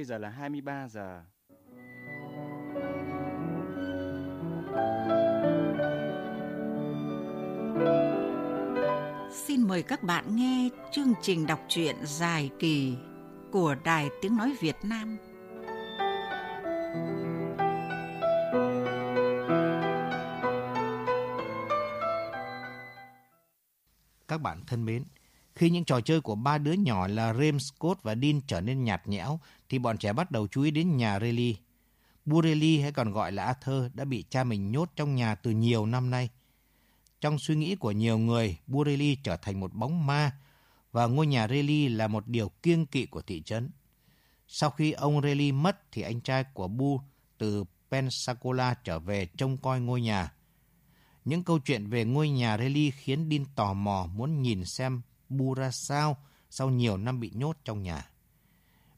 bây giờ là 23 giờ. Xin mời các bạn nghe chương trình đọc truyện dài kỳ của Đài Tiếng Nói Việt Nam. Các bạn thân mến, khi những trò chơi của ba đứa nhỏ là Rem, Scott và Dean trở nên nhạt nhẽo, thì bọn trẻ bắt đầu chú ý đến nhà Rayleigh. Burelli hay còn gọi là Arthur đã bị cha mình nhốt trong nhà từ nhiều năm nay. Trong suy nghĩ của nhiều người, Burelli trở thành một bóng ma và ngôi nhà Rayleigh là một điều kiêng kỵ của thị trấn. Sau khi ông Rayleigh mất thì anh trai của Bu từ Pensacola trở về trông coi ngôi nhà. Những câu chuyện về ngôi nhà Rayleigh khiến Dean tò mò muốn nhìn xem Bu ra sao sau nhiều năm bị nhốt trong nhà.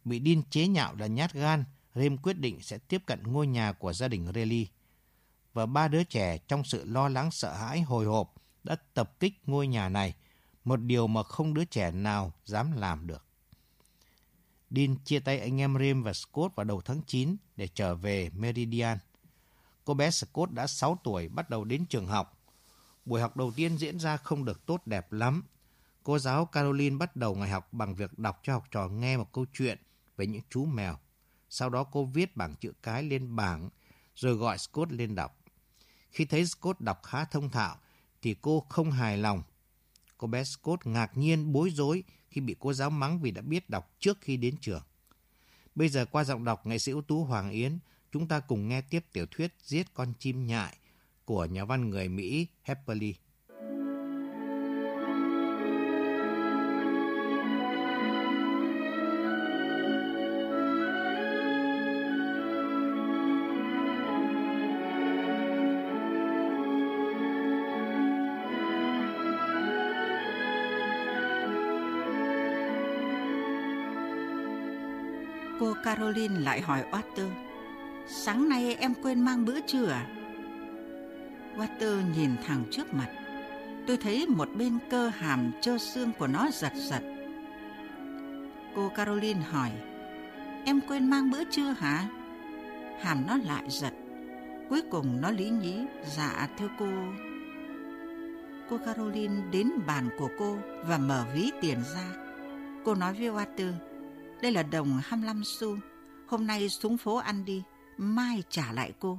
Bị điên chế nhạo là nhát gan, Rem quyết định sẽ tiếp cận ngôi nhà của gia đình Reli. Và ba đứa trẻ trong sự lo lắng sợ hãi hồi hộp đã tập kích ngôi nhà này, một điều mà không đứa trẻ nào dám làm được. Dean chia tay anh em Rem và Scott vào đầu tháng 9 để trở về Meridian. Cô bé Scott đã 6 tuổi bắt đầu đến trường học. Buổi học đầu tiên diễn ra không được tốt đẹp lắm. Cô giáo Caroline bắt đầu ngày học bằng việc đọc cho học trò nghe một câu chuyện về những chú mèo. Sau đó cô viết bảng chữ cái lên bảng, rồi gọi Scott lên đọc. Khi thấy Scott đọc khá thông thạo, thì cô không hài lòng. Cô bé Scott ngạc nhiên bối rối khi bị cô giáo mắng vì đã biết đọc trước khi đến trường. Bây giờ qua giọng đọc nghệ sĩ ưu tú Hoàng Yến, chúng ta cùng nghe tiếp tiểu thuyết Giết con chim nhại của nhà văn người Mỹ Harper Caroline lại hỏi Walter, sáng nay em quên mang bữa trưa à? Walter nhìn thẳng trước mặt. Tôi thấy một bên cơ hàm trơ xương của nó giật giật. Cô Caroline hỏi, em quên mang bữa trưa hả? Hàm nó lại giật. Cuối cùng nó lý nhí, dạ thưa cô. Cô Caroline đến bàn của cô và mở ví tiền ra. Cô nói với Walter, đây là đồng 25 xu. Hôm nay xuống phố ăn đi, mai trả lại cô.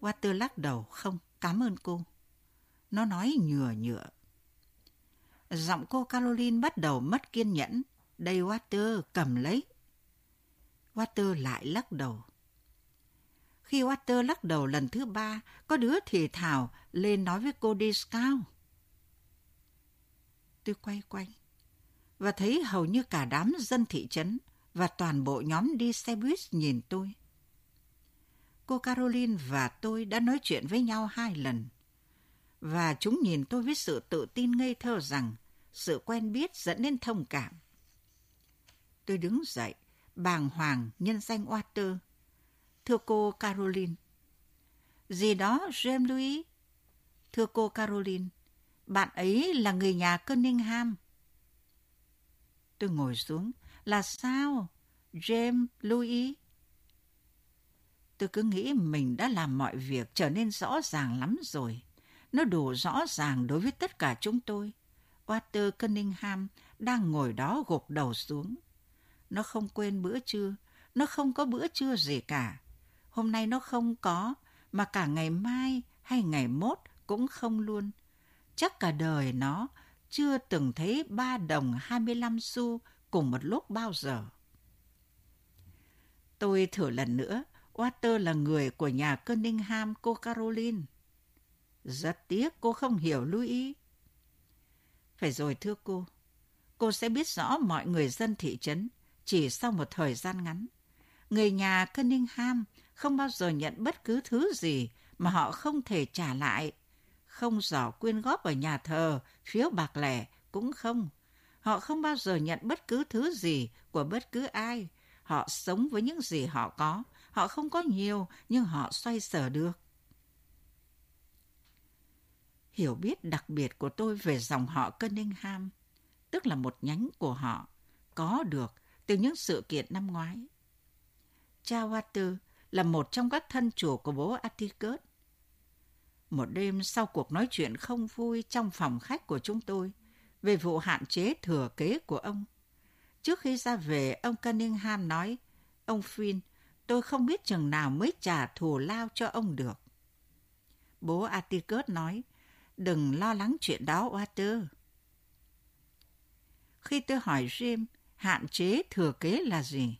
Water lắc đầu, không, cảm ơn cô. Nó nói nhừa nhựa. Giọng cô Caroline bắt đầu mất kiên nhẫn. Đây Water, cầm lấy. Water lại lắc đầu. Khi Water lắc đầu lần thứ ba, có đứa thì thảo lên nói với cô đi scout. Tôi quay quanh và thấy hầu như cả đám dân thị trấn và toàn bộ nhóm đi xe buýt nhìn tôi. Cô Caroline và tôi đã nói chuyện với nhau hai lần. Và chúng nhìn tôi với sự tự tin ngây thơ rằng sự quen biết dẫn đến thông cảm. Tôi đứng dậy, bàng hoàng nhân danh Water. Thưa cô Caroline. Gì đó, James Louis? Thưa cô Caroline, bạn ấy là người nhà Cunningham. Tôi ngồi xuống. Là sao? James Louis? Tôi cứ nghĩ mình đã làm mọi việc trở nên rõ ràng lắm rồi. Nó đủ rõ ràng đối với tất cả chúng tôi. Walter Cunningham đang ngồi đó gục đầu xuống. Nó không quên bữa trưa. Nó không có bữa trưa gì cả. Hôm nay nó không có, mà cả ngày mai hay ngày mốt cũng không luôn. Chắc cả đời nó chưa từng thấy ba đồng 25 xu cùng một lúc bao giờ. Tôi thử lần nữa, Water là người của nhà Cunningham cô Caroline. Rất tiếc cô không hiểu Louis. Phải rồi thưa cô, cô sẽ biết rõ mọi người dân thị trấn chỉ sau một thời gian ngắn. Người nhà Cunningham không bao giờ nhận bất cứ thứ gì mà họ không thể trả lại. Không giỏ quyên góp ở nhà thờ, phiếu bạc lẻ cũng không. Họ không bao giờ nhận bất cứ thứ gì của bất cứ ai. Họ sống với những gì họ có. Họ không có nhiều, nhưng họ xoay sở được. Hiểu biết đặc biệt của tôi về dòng họ Cunningham, tức là một nhánh của họ, có được từ những sự kiện năm ngoái. Cha Water là một trong các thân chủ của bố Atticus. Một đêm sau cuộc nói chuyện không vui trong phòng khách của chúng tôi về vụ hạn chế thừa kế của ông. Trước khi ra về, ông Cunningham nói, ông Finn, tôi không biết chừng nào mới trả thù lao cho ông được. Bố Atticus nói, đừng lo lắng chuyện đó, Walter. Khi tôi hỏi James hạn chế thừa kế là gì,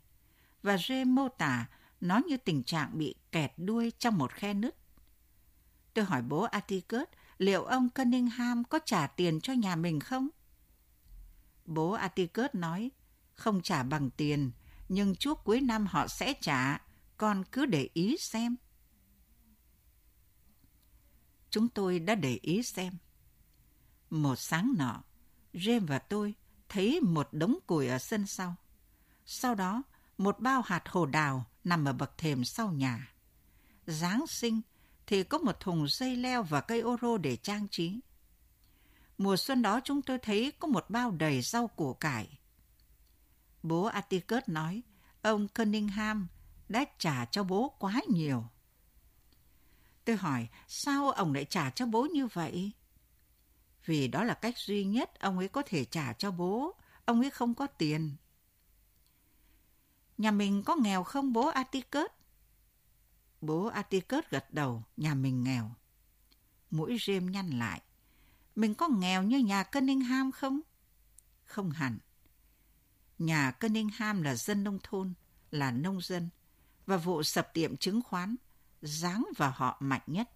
và James mô tả nó như tình trạng bị kẹt đuôi trong một khe nứt. Tôi hỏi bố Atticus liệu ông Cunningham có trả tiền cho nhà mình không? Bố Atticus nói, không trả bằng tiền, nhưng trước cuối năm họ sẽ trả, con cứ để ý xem. Chúng tôi đã để ý xem. Một sáng nọ, James và tôi thấy một đống củi ở sân sau. Sau đó, một bao hạt hồ đào nằm ở bậc thềm sau nhà. Giáng sinh thì có một thùng dây leo và cây ô rô để trang trí. Mùa xuân đó chúng tôi thấy có một bao đầy rau củ cải. Bố Atticus nói, ông Cunningham đã trả cho bố quá nhiều. Tôi hỏi, sao ông lại trả cho bố như vậy? Vì đó là cách duy nhất ông ấy có thể trả cho bố. Ông ấy không có tiền. Nhà mình có nghèo không bố Atticus? Bố Atticus gật đầu, nhà mình nghèo. Mũi rêm nhăn lại. Mình có nghèo như nhà Cunningham không? Không hẳn. Nhà Cunningham là dân nông thôn, là nông dân, và vụ sập tiệm chứng khoán, dáng vào họ mạnh nhất.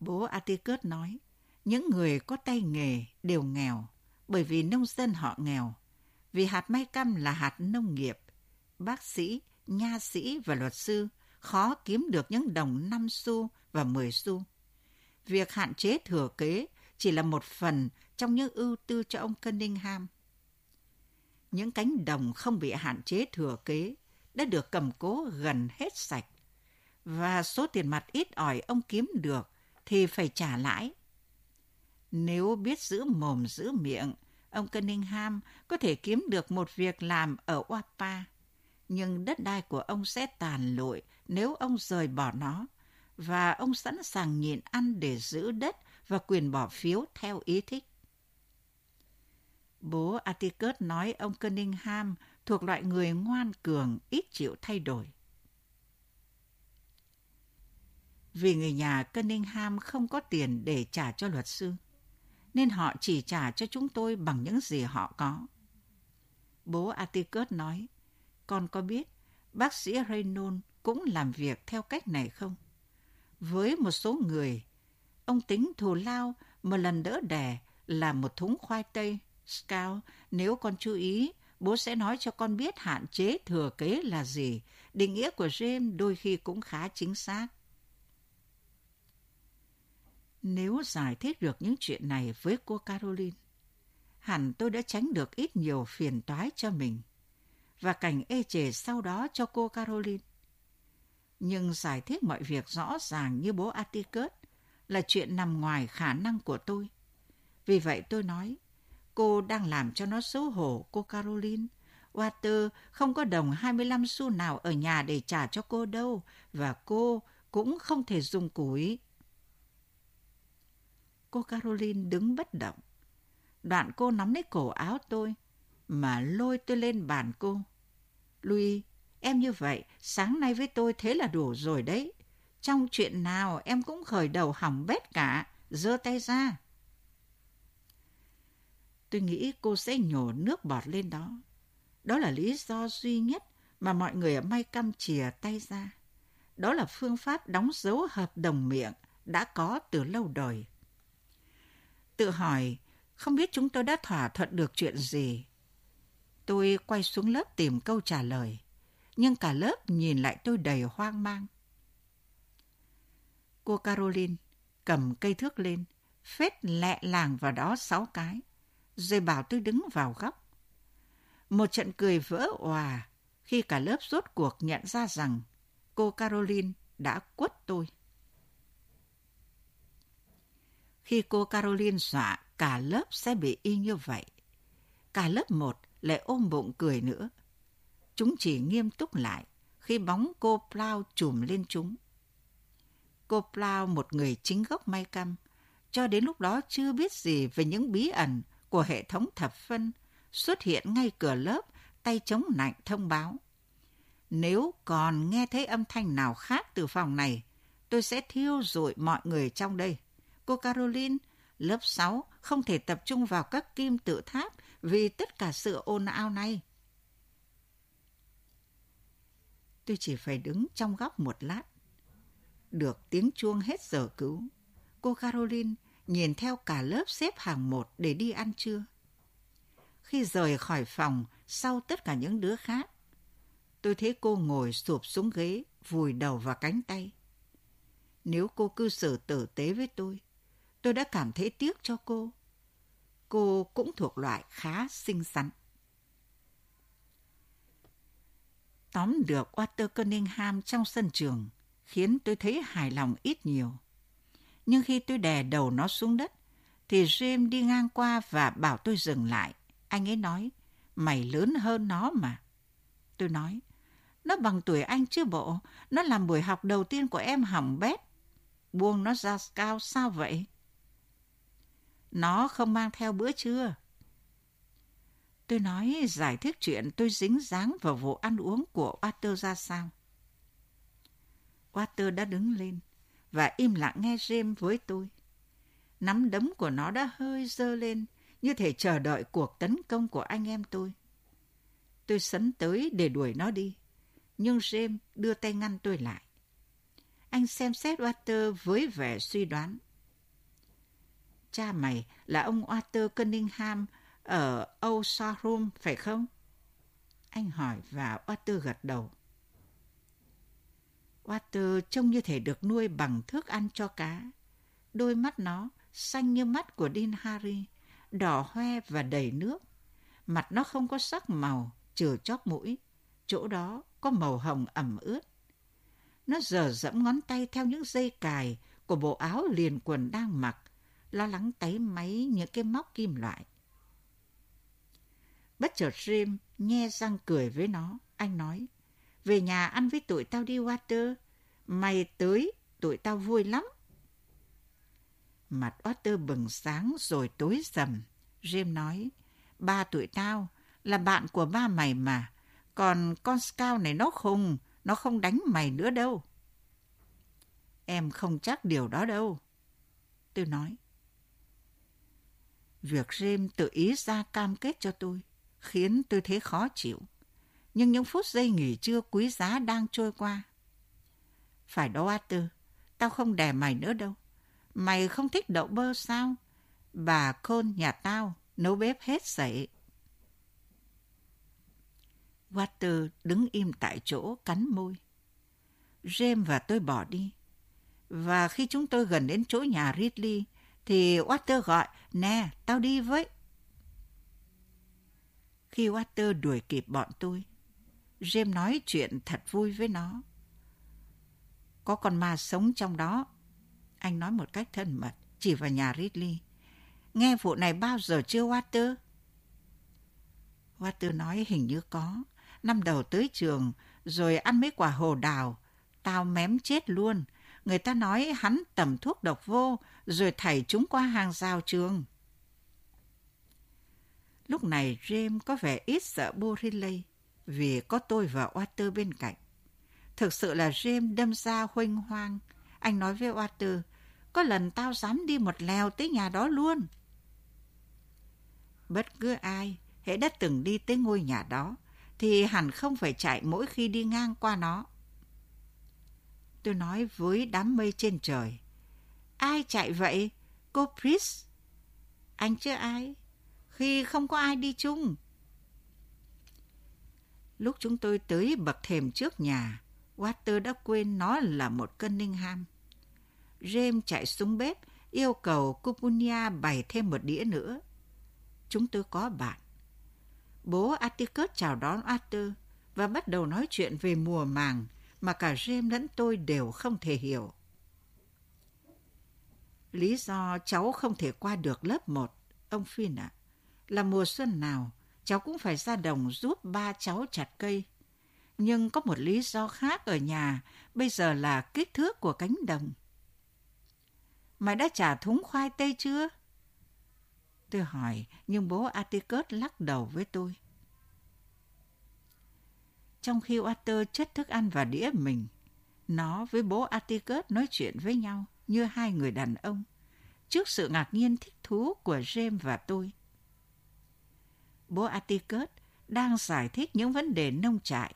Bố Atticus nói, những người có tay nghề đều nghèo, bởi vì nông dân họ nghèo, vì hạt may cam là hạt nông nghiệp. Bác sĩ, nha sĩ và luật sư khó kiếm được những đồng 5 xu và 10 xu. Việc hạn chế thừa kế chỉ là một phần trong những ưu tư cho ông Cunningham. Những cánh đồng không bị hạn chế thừa kế đã được cầm cố gần hết sạch và số tiền mặt ít ỏi ông kiếm được thì phải trả lãi. Nếu biết giữ mồm giữ miệng, ông Cunningham có thể kiếm được một việc làm ở Wapa. Nhưng đất đai của ông sẽ tàn lụi nếu ông rời bỏ nó, và ông sẵn sàng nhịn ăn để giữ đất và quyền bỏ phiếu theo ý thích. Bố Atticus nói ông Cunningham thuộc loại người ngoan cường, ít chịu thay đổi. Vì người nhà Cunningham không có tiền để trả cho luật sư, nên họ chỉ trả cho chúng tôi bằng những gì họ có. Bố Atticus nói, con có biết bác sĩ Reynolds cũng làm việc theo cách này không? Với một số người, ông tính thù lao một lần đỡ đẻ là một thúng khoai tây. Scout, nếu con chú ý, bố sẽ nói cho con biết hạn chế thừa kế là gì. Định nghĩa của James đôi khi cũng khá chính xác. Nếu giải thích được những chuyện này với cô Caroline, hẳn tôi đã tránh được ít nhiều phiền toái cho mình và cảnh ê chề sau đó cho cô Caroline. Nhưng giải thích mọi việc rõ ràng như bố Atticus là chuyện nằm ngoài khả năng của tôi. Vì vậy tôi nói, cô đang làm cho nó xấu hổ, cô Caroline. Walter không có đồng 25 xu nào ở nhà để trả cho cô đâu, và cô cũng không thể dùng củi Cô Caroline đứng bất động. Đoạn cô nắm lấy cổ áo tôi, mà lôi tôi lên bàn cô. Louis, em như vậy, sáng nay với tôi thế là đủ rồi đấy. Trong chuyện nào em cũng khởi đầu hỏng bét cả, giơ tay ra. Tôi nghĩ cô sẽ nhổ nước bọt lên đó. Đó là lý do duy nhất mà mọi người ở May Căm chìa tay ra. Đó là phương pháp đóng dấu hợp đồng miệng đã có từ lâu đời tự hỏi không biết chúng tôi đã thỏa thuận được chuyện gì. Tôi quay xuống lớp tìm câu trả lời, nhưng cả lớp nhìn lại tôi đầy hoang mang. Cô Caroline cầm cây thước lên, phết lẹ làng vào đó sáu cái, rồi bảo tôi đứng vào góc. Một trận cười vỡ òa khi cả lớp rốt cuộc nhận ra rằng cô Caroline đã quất tôi. Khi cô Caroline dọa cả lớp sẽ bị y như vậy. Cả lớp một lại ôm bụng cười nữa. Chúng chỉ nghiêm túc lại khi bóng cô Plow chùm lên chúng. Cô Plow một người chính gốc may căm, cho đến lúc đó chưa biết gì về những bí ẩn của hệ thống thập phân xuất hiện ngay cửa lớp, tay chống nạnh thông báo. Nếu còn nghe thấy âm thanh nào khác từ phòng này, tôi sẽ thiêu rụi mọi người trong đây. Cô Caroline, lớp 6 không thể tập trung vào các kim tự tháp vì tất cả sự ồn ào này. Tôi chỉ phải đứng trong góc một lát. Được tiếng chuông hết giờ cứu. Cô Caroline nhìn theo cả lớp xếp hàng một để đi ăn trưa. Khi rời khỏi phòng sau tất cả những đứa khác, tôi thấy cô ngồi sụp xuống ghế, vùi đầu vào cánh tay. Nếu cô cư xử tử tế với tôi, tôi đã cảm thấy tiếc cho cô. Cô cũng thuộc loại khá xinh xắn. Tóm được Walter Cunningham trong sân trường khiến tôi thấy hài lòng ít nhiều. Nhưng khi tôi đè đầu nó xuống đất, thì James đi ngang qua và bảo tôi dừng lại. Anh ấy nói, mày lớn hơn nó mà. Tôi nói, nó bằng tuổi anh chứ bộ, nó làm buổi học đầu tiên của em hỏng bét. Buông nó ra cao sao vậy? Nó không mang theo bữa trưa. Tôi nói giải thích chuyện tôi dính dáng vào vụ ăn uống của Walter ra sao. Walter đã đứng lên và im lặng nghe James với tôi. Nắm đấm của nó đã hơi dơ lên, như thể chờ đợi cuộc tấn công của anh em tôi. Tôi sấn tới để đuổi nó đi, nhưng James đưa tay ngăn tôi lại. Anh xem xét Walter với vẻ suy đoán. Cha mày là ông Walter Cunningham ở Old Showroom, phải không? Anh hỏi và Walter gật đầu. Walter trông như thể được nuôi bằng thức ăn cho cá. Đôi mắt nó xanh như mắt của Dean Harry, đỏ hoe và đầy nước. Mặt nó không có sắc màu, trừ chóp mũi. Chỗ đó có màu hồng ẩm ướt. Nó dở dẫm ngón tay theo những dây cài của bộ áo liền quần đang mặc, lo lắng táy máy những cái móc kim loại. Bất chợt Jim nghe răng cười với nó. Anh nói, về nhà ăn với tụi tao đi Water. Mày tới, tụi tao vui lắm. Mặt Water bừng sáng rồi tối sầm. Jim nói, ba tụi tao là bạn của ba mày mà. Còn con Scout này nó khùng, nó không đánh mày nữa đâu. Em không chắc điều đó đâu. Tôi nói. Việc James tự ý ra cam kết cho tôi khiến tôi thấy khó chịu. Nhưng những phút giây nghỉ trưa quý giá đang trôi qua. Phải đó Arthur, tao không đè mày nữa đâu. Mày không thích đậu bơ sao? Bà Côn nhà tao nấu bếp hết sảy. Walter đứng im tại chỗ cắn môi. James và tôi bỏ đi. Và khi chúng tôi gần đến chỗ nhà Ridley, thì Walter gọi, nè, tao đi với. Khi Walter đuổi kịp bọn tôi, James nói chuyện thật vui với nó. Có con ma sống trong đó. Anh nói một cách thân mật, chỉ vào nhà Ridley. Nghe vụ này bao giờ chưa Walter? Walter nói hình như có. Năm đầu tới trường, rồi ăn mấy quả hồ đào. Tao mém chết luôn. Người ta nói hắn tầm thuốc độc vô, rồi thảy chúng qua hàng rào trường. Lúc này James có vẻ ít sợ Boriley vì có tôi và Walter bên cạnh. Thực sự là James đâm ra huênh hoang. Anh nói với Walter, có lần tao dám đi một lèo tới nhà đó luôn. Bất cứ ai hãy đã từng đi tới ngôi nhà đó thì hẳn không phải chạy mỗi khi đi ngang qua nó. Tôi nói với đám mây trên trời. Ai chạy vậy? Cô Pris? Anh chứ ai? Khi không có ai đi chung. Lúc chúng tôi tới bậc thềm trước nhà, Walter đã quên nó là một cân ninh ham. James chạy xuống bếp, yêu cầu Cupunia bày thêm một đĩa nữa. Chúng tôi có bạn. Bố Atticus chào đón Arthur và bắt đầu nói chuyện về mùa màng mà cả James lẫn tôi đều không thể hiểu. Lý do cháu không thể qua được lớp 1, ông Phin ạ, là mùa xuân nào cháu cũng phải ra đồng giúp ba cháu chặt cây. Nhưng có một lý do khác ở nhà, bây giờ là kích thước của cánh đồng. Mày đã trả thúng khoai tây chưa? Tôi hỏi, nhưng bố Atticus lắc đầu với tôi. Trong khi Walter chất thức ăn vào đĩa mình, nó với bố Atticus nói chuyện với nhau như hai người đàn ông, trước sự ngạc nhiên thích thú của James và tôi. Bố Atticus đang giải thích những vấn đề nông trại,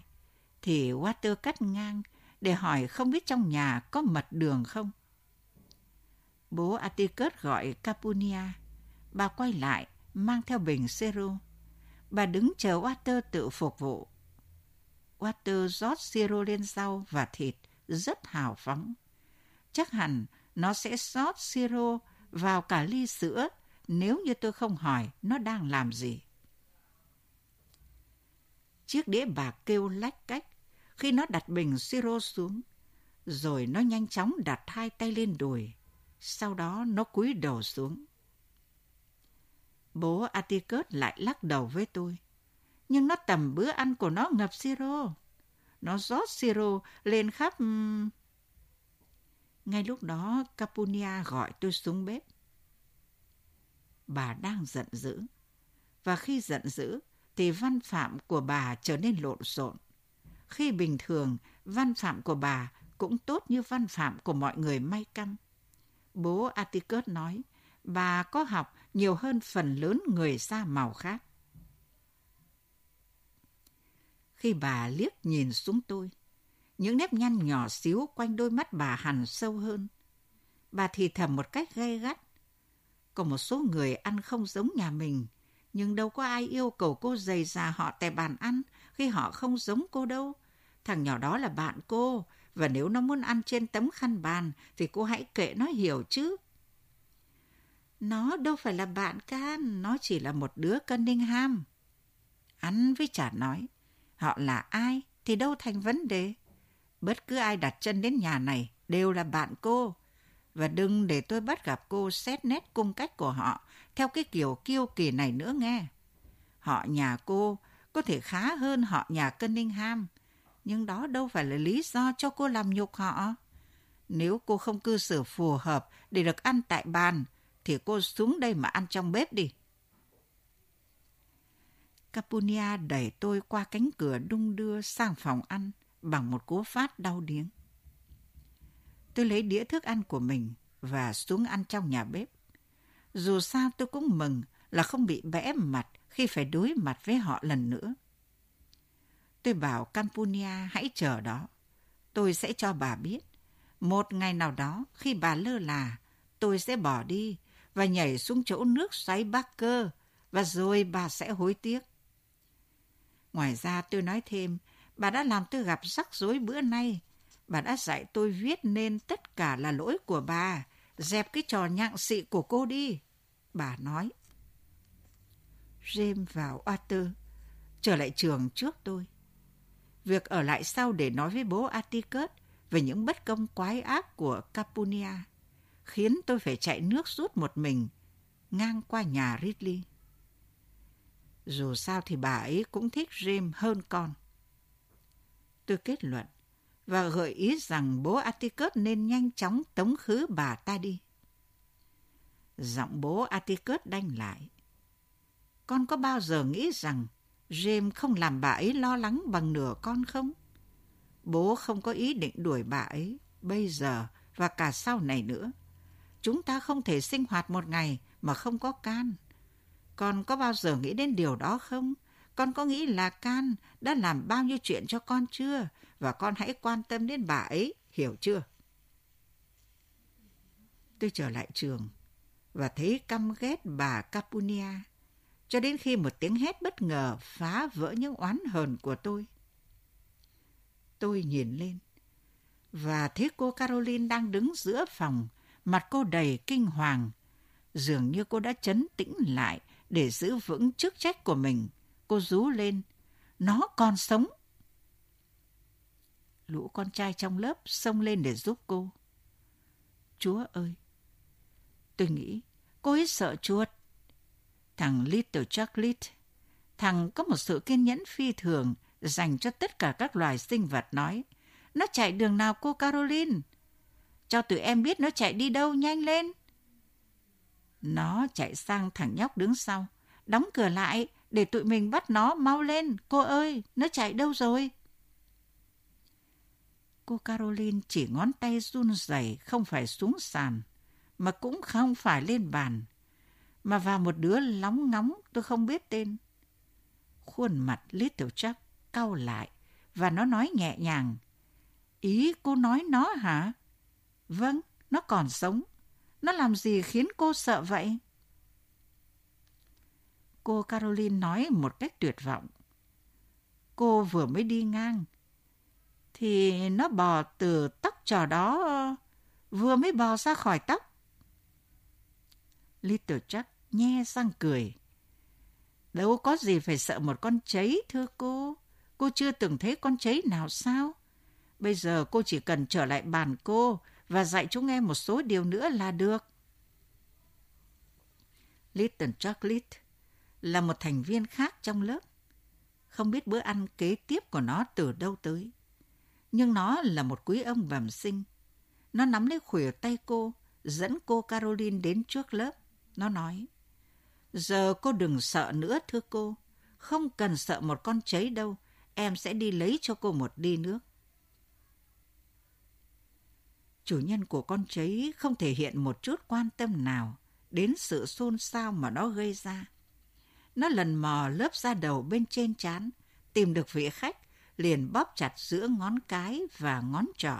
thì Walter cắt ngang để hỏi không biết trong nhà có mật đường không. Bố Atticus gọi Capunia. Bà quay lại, mang theo bình siro. Bà đứng chờ Walter tự phục vụ. Walter rót siro lên rau và thịt, rất hào phóng. Chắc hẳn nó sẽ rót siro vào cả ly sữa nếu như tôi không hỏi nó đang làm gì. Chiếc đĩa bạc kêu lách cách khi nó đặt bình siro xuống, rồi nó nhanh chóng đặt hai tay lên đùi. Sau đó nó cúi đầu xuống. Bố Atticus lại lắc đầu với tôi. Nhưng nó tầm bữa ăn của nó ngập siro. Nó rót siro lên khắp... Ngay lúc đó, Capunia gọi tôi xuống bếp. Bà đang giận dữ. Và khi giận dữ, thì văn phạm của bà trở nên lộn xộn. Khi bình thường, văn phạm của bà cũng tốt như văn phạm của mọi người may căm. Bố Atticus nói, bà có học nhiều hơn phần lớn người da màu khác. Khi bà liếc nhìn xuống tôi, những nếp nhăn nhỏ xíu quanh đôi mắt bà hằn sâu hơn. Bà thì thầm một cách gay gắt. Có một số người ăn không giống nhà mình, nhưng đâu có ai yêu cầu cô dày già họ tại bàn ăn khi họ không giống cô đâu. Thằng nhỏ đó là bạn cô, và nếu nó muốn ăn trên tấm khăn bàn thì cô hãy kệ nó hiểu chứ. Nó đâu phải là bạn can, nó chỉ là một đứa Cunningham. Ăn với chả nói, họ là ai thì đâu thành vấn đề. Bất cứ ai đặt chân đến nhà này đều là bạn cô. Và đừng để tôi bắt gặp cô xét nét cung cách của họ theo cái kiểu kiêu kỳ này nữa nghe. Họ nhà cô có thể khá hơn họ nhà Cunningham, nhưng đó đâu phải là lý do cho cô làm nhục họ. Nếu cô không cư xử phù hợp để được ăn tại bàn, thì cô xuống đây mà ăn trong bếp đi. Capunia đẩy tôi qua cánh cửa đung đưa sang phòng ăn bằng một cú phát đau điếng. Tôi lấy đĩa thức ăn của mình và xuống ăn trong nhà bếp. Dù sao tôi cũng mừng là không bị bẽ mặt khi phải đối mặt với họ lần nữa. Tôi bảo Campunia hãy chờ đó. Tôi sẽ cho bà biết. Một ngày nào đó, khi bà lơ là, tôi sẽ bỏ đi và nhảy xuống chỗ nước xoáy bắc cơ và rồi bà sẽ hối tiếc. Ngoài ra tôi nói thêm, bà đã làm tôi gặp rắc rối bữa nay. Bà đã dạy tôi viết nên tất cả là lỗi của bà. Dẹp cái trò nhặng xị của cô đi. Bà nói. James vào Arthur, trở lại trường trước tôi. Việc ở lại sau để nói với bố Atticus về những bất công quái ác của Capunia khiến tôi phải chạy nước rút một mình ngang qua nhà Ridley. Dù sao thì bà ấy cũng thích James hơn con. Tôi kết luận, và gợi ý rằng bố Atticus nên nhanh chóng tống khứ bà ta đi. Giọng bố Atticus đanh lại. Con có bao giờ nghĩ rằng James không làm bà ấy lo lắng bằng nửa con không? Bố không có ý định đuổi bà ấy bây giờ và cả sau này nữa. Chúng ta không thể sinh hoạt một ngày mà không có can. Con có bao giờ nghĩ đến điều đó không? Con có nghĩ là can đã làm bao nhiêu chuyện cho con chưa? Và con hãy quan tâm đến bà ấy, hiểu chưa? Tôi trở lại trường và thấy căm ghét bà Capunia cho đến khi một tiếng hét bất ngờ phá vỡ những oán hờn của tôi. Tôi nhìn lên và thấy cô Caroline đang đứng giữa phòng, mặt cô đầy kinh hoàng. Dường như cô đã chấn tĩnh lại để giữ vững chức trách của mình. Cô rú lên, nó còn sống. Lũ con trai trong lớp xông lên để giúp cô. Chúa ơi! Tôi nghĩ cô ấy sợ chuột Thằng Little Chocolate Thằng có một sự kiên nhẫn phi thường dành cho tất cả các loài sinh vật nói. Nó chạy đường nào cô Caroline? Cho tụi em biết nó chạy đi đâu nhanh lên. Nó chạy sang thằng nhóc đứng sau. Đóng cửa lại để tụi mình bắt nó mau lên. Cô ơi, nó chạy đâu rồi? Cô Caroline chỉ ngón tay run rẩy không phải xuống sàn, mà cũng không phải lên bàn, mà vào một đứa lóng ngóng tôi không biết tên. Khuôn mặt Little chắc cau lại và nó nói nhẹ nhàng. Ý cô nói nó hả? Vâng, nó còn sống. Nó làm gì khiến cô sợ vậy? Cô Caroline nói một cách tuyệt vọng. Cô vừa mới đi ngang, thì nó bò từ tóc trò đó, vừa mới bò ra khỏi tóc. Little Chuck nhe răng cười. Đâu có gì phải sợ một con cháy thưa cô. Cô chưa từng thấy con cháy nào sao? Bây giờ cô chỉ cần trở lại bàn cô và dạy chúng em một số điều nữa là được. Little Chocolate là một thành viên khác trong lớp. Không biết bữa ăn kế tiếp của nó từ đâu tới. Nhưng nó là một quý ông bẩm sinh. Nó nắm lấy khuỷu tay cô, dẫn cô Caroline đến trước lớp. Nó nói, Giờ cô đừng sợ nữa thưa cô. Không cần sợ một con cháy đâu. Em sẽ đi lấy cho cô một đi nước. Chủ nhân của con cháy không thể hiện một chút quan tâm nào đến sự xôn xao mà nó gây ra. Nó lần mò lớp da đầu bên trên chán, tìm được vị khách, liền bóp chặt giữa ngón cái và ngón trỏ.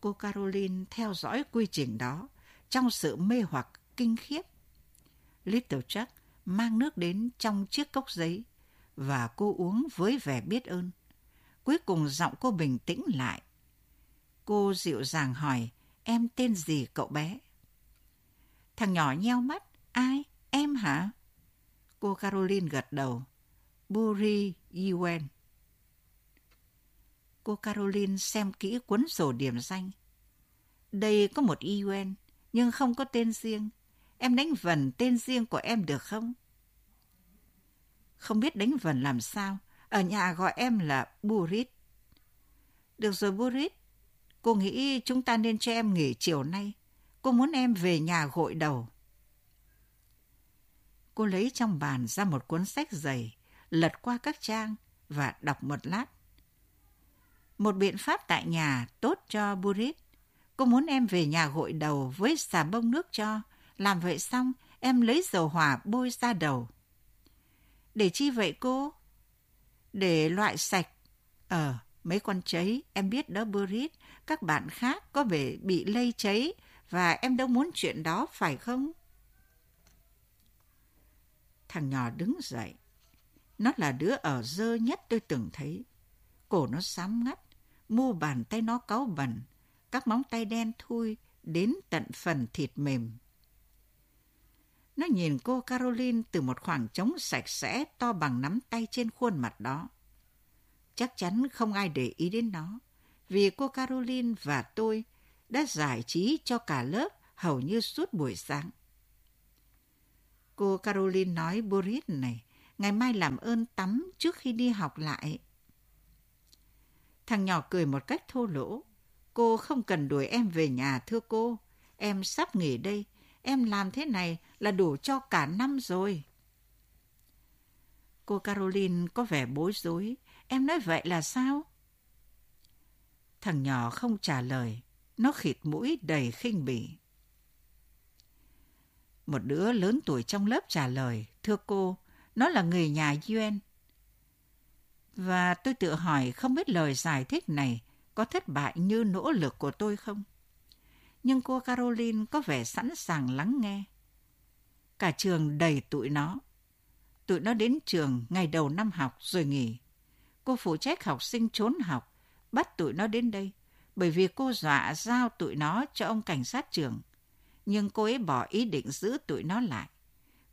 Cô Caroline theo dõi quy trình đó trong sự mê hoặc kinh khiếp. Little Chuck mang nước đến trong chiếc cốc giấy và cô uống với vẻ biết ơn. Cuối cùng giọng cô bình tĩnh lại. Cô dịu dàng hỏi, em tên gì cậu bé? Thằng nhỏ nheo mắt, ai? Em hả? Cô Caroline gật đầu. Buri Yuen. Cô Caroline xem kỹ cuốn sổ điểm danh. Đây có một Yuen, nhưng không có tên riêng. Em đánh vần tên riêng của em được không? Không biết đánh vần làm sao. Ở nhà gọi em là Burit. Được rồi Burit. Cô nghĩ chúng ta nên cho em nghỉ chiều nay. Cô muốn em về nhà gội đầu. Cô lấy trong bàn ra một cuốn sách dày, lật qua các trang và đọc một lát. Một biện pháp tại nhà tốt cho Burit. Cô muốn em về nhà gội đầu với xà bông nước cho, làm vậy xong, em lấy dầu hỏa bôi ra đầu. Để chi vậy cô? Để loại sạch. Ờ, mấy con cháy, em biết đó Burit. các bạn khác có vẻ bị lây cháy và em đâu muốn chuyện đó phải không? Thằng nhỏ đứng dậy. Nó là đứa ở dơ nhất tôi từng thấy. Cổ nó xám ngắt, mu bàn tay nó cáu bẩn, các móng tay đen thui đến tận phần thịt mềm. Nó nhìn cô Caroline từ một khoảng trống sạch sẽ to bằng nắm tay trên khuôn mặt đó. Chắc chắn không ai để ý đến nó, vì cô Caroline và tôi đã giải trí cho cả lớp hầu như suốt buổi sáng. Cô Caroline nói Boris này, ngày mai làm ơn tắm trước khi đi học lại. Thằng nhỏ cười một cách thô lỗ. Cô không cần đuổi em về nhà thưa cô. Em sắp nghỉ đây, em làm thế này là đủ cho cả năm rồi. Cô Caroline có vẻ bối rối. Em nói vậy là sao? Thằng nhỏ không trả lời. Nó khịt mũi đầy khinh bỉ. Một đứa lớn tuổi trong lớp trả lời. Thưa cô, nó là người nhà Yuen. Và tôi tự hỏi không biết lời giải thích này có thất bại như nỗ lực của tôi không? nhưng cô Caroline có vẻ sẵn sàng lắng nghe. Cả trường đầy tụi nó. Tụi nó đến trường ngày đầu năm học rồi nghỉ. Cô phụ trách học sinh trốn học, bắt tụi nó đến đây, bởi vì cô dọa giao tụi nó cho ông cảnh sát trường. Nhưng cô ấy bỏ ý định giữ tụi nó lại.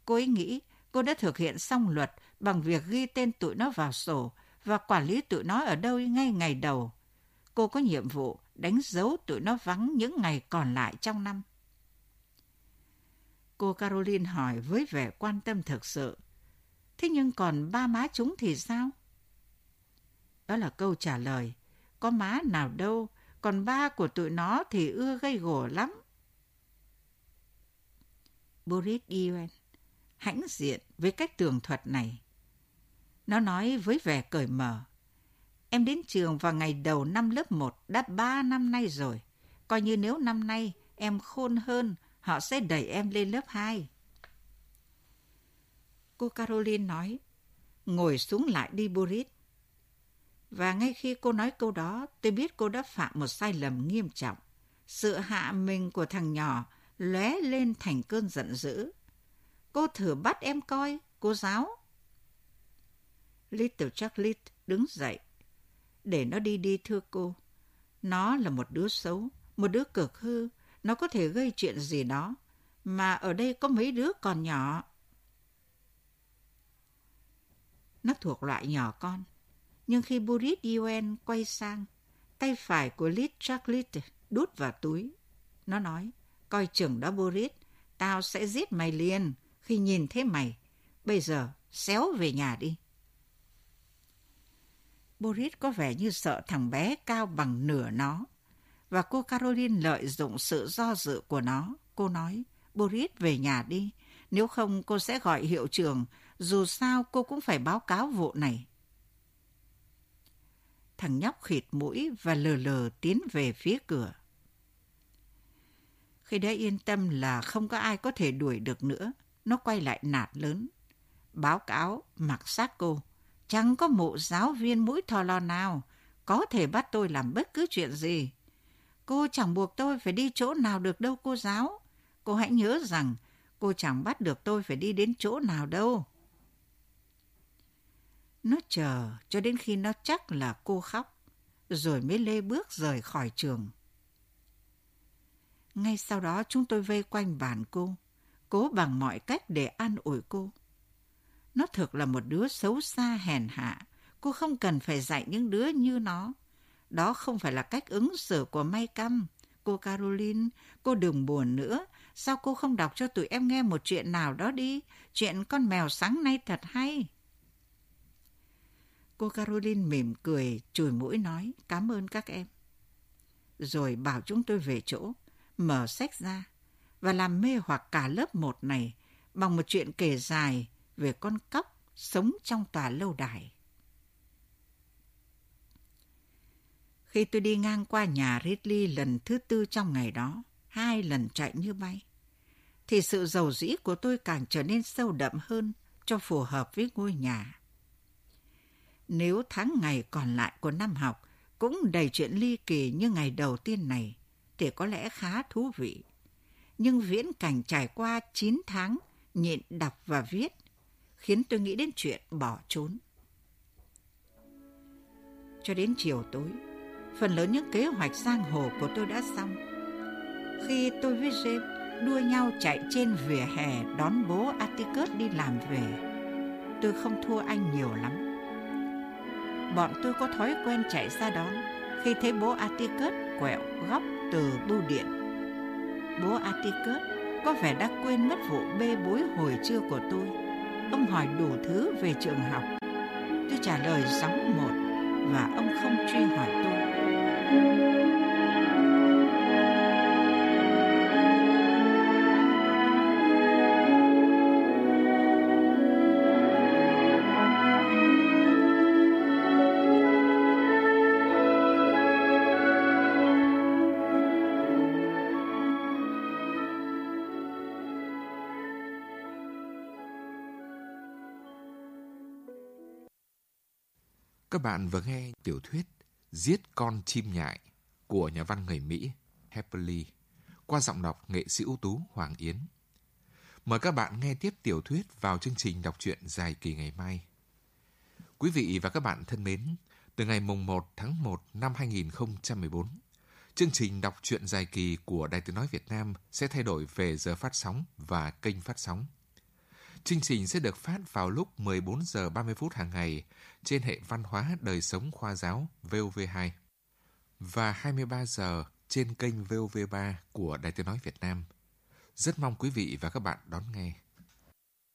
Cô ấy nghĩ cô đã thực hiện xong luật bằng việc ghi tên tụi nó vào sổ và quản lý tụi nó ở đâu ngay ngày đầu. Cô có nhiệm vụ đánh dấu tụi nó vắng những ngày còn lại trong năm. Cô Caroline hỏi với vẻ quan tâm thực sự. Thế nhưng còn ba má chúng thì sao? Đó là câu trả lời. Có má nào đâu, còn ba của tụi nó thì ưa gây gổ lắm. Boris Yuen hãnh diện với cách tường thuật này. Nó nói với vẻ cởi mở. Em đến trường vào ngày đầu năm lớp 1 đã ba năm nay rồi. Coi như nếu năm nay em khôn hơn, họ sẽ đẩy em lên lớp 2. Cô Caroline nói, ngồi xuống lại đi Boris. Và ngay khi cô nói câu đó, tôi biết cô đã phạm một sai lầm nghiêm trọng. Sự hạ mình của thằng nhỏ lóe lên thành cơn giận dữ. Cô thử bắt em coi, cô giáo. Little Chocolate đứng dậy. Để nó đi đi thưa cô. Nó là một đứa xấu, một đứa cực hư. Nó có thể gây chuyện gì đó. Mà ở đây có mấy đứa còn nhỏ. Nó thuộc loại nhỏ con. Nhưng khi Boris Yuen quay sang, tay phải của Little Chocolate đút vào túi. Nó nói, coi chừng đó Boris, tao sẽ giết mày liền khi nhìn thấy mày. Bây giờ, xéo về nhà đi. Boris có vẻ như sợ thằng bé cao bằng nửa nó. Và cô Caroline lợi dụng sự do dự của nó. Cô nói, Boris về nhà đi. Nếu không cô sẽ gọi hiệu trưởng. Dù sao cô cũng phải báo cáo vụ này. Thằng nhóc khịt mũi và lờ lờ tiến về phía cửa. Khi đã yên tâm là không có ai có thể đuổi được nữa, nó quay lại nạt lớn. Báo cáo mặc xác cô, chẳng có một giáo viên mũi thò lò nào có thể bắt tôi làm bất cứ chuyện gì. Cô chẳng buộc tôi phải đi chỗ nào được đâu cô giáo. Cô hãy nhớ rằng cô chẳng bắt được tôi phải đi đến chỗ nào đâu. Nó chờ cho đến khi nó chắc là cô khóc, rồi mới lê bước rời khỏi trường. Ngay sau đó chúng tôi vây quanh bàn cô, cố bằng mọi cách để an ủi cô. Nó thực là một đứa xấu xa hèn hạ, cô không cần phải dạy những đứa như nó. Đó không phải là cách ứng xử của May Căm. Cô Caroline, cô đừng buồn nữa. Sao cô không đọc cho tụi em nghe một chuyện nào đó đi? Chuyện con mèo sáng nay thật hay. Cô Caroline mỉm cười, chùi mũi nói, cảm ơn các em. Rồi bảo chúng tôi về chỗ mở sách ra và làm mê hoặc cả lớp một này bằng một chuyện kể dài về con cóc sống trong tòa lâu đài. Khi tôi đi ngang qua nhà Ridley lần thứ tư trong ngày đó, hai lần chạy như bay, thì sự giàu dĩ của tôi càng trở nên sâu đậm hơn cho phù hợp với ngôi nhà. Nếu tháng ngày còn lại của năm học cũng đầy chuyện ly kỳ như ngày đầu tiên này, thì có lẽ khá thú vị. Nhưng viễn cảnh trải qua 9 tháng nhịn đọc và viết khiến tôi nghĩ đến chuyện bỏ trốn. Cho đến chiều tối, phần lớn những kế hoạch giang hồ của tôi đã xong. Khi tôi với James đua nhau chạy trên vỉa hè đón bố Atticus đi làm về, tôi không thua anh nhiều lắm. Bọn tôi có thói quen chạy ra đón khi thấy bố Atticus quẹo góc từ bưu điện. Bố Atticus có vẻ đã quên mất vụ bê bối hồi trưa của tôi. Ông hỏi đủ thứ về trường học. Tôi trả lời sóng một và ông không truy hỏi tôi. Các bạn vừa nghe tiểu thuyết Giết con chim nhại của nhà văn người Mỹ Happily qua giọng đọc nghệ sĩ ưu tú Hoàng Yến. Mời các bạn nghe tiếp tiểu thuyết vào chương trình đọc truyện dài kỳ ngày mai. Quý vị và các bạn thân mến, từ ngày mùng 1 tháng 1 năm 2014, chương trình đọc truyện dài kỳ của Đài Tiếng Nói Việt Nam sẽ thay đổi về giờ phát sóng và kênh phát sóng. Chương trình sẽ được phát vào lúc 14 giờ 30 phút hàng ngày trên hệ văn hóa đời sống khoa giáo VOV2 và 23 giờ trên kênh VOV3 của Đài Tiếng Nói Việt Nam. Rất mong quý vị và các bạn đón nghe.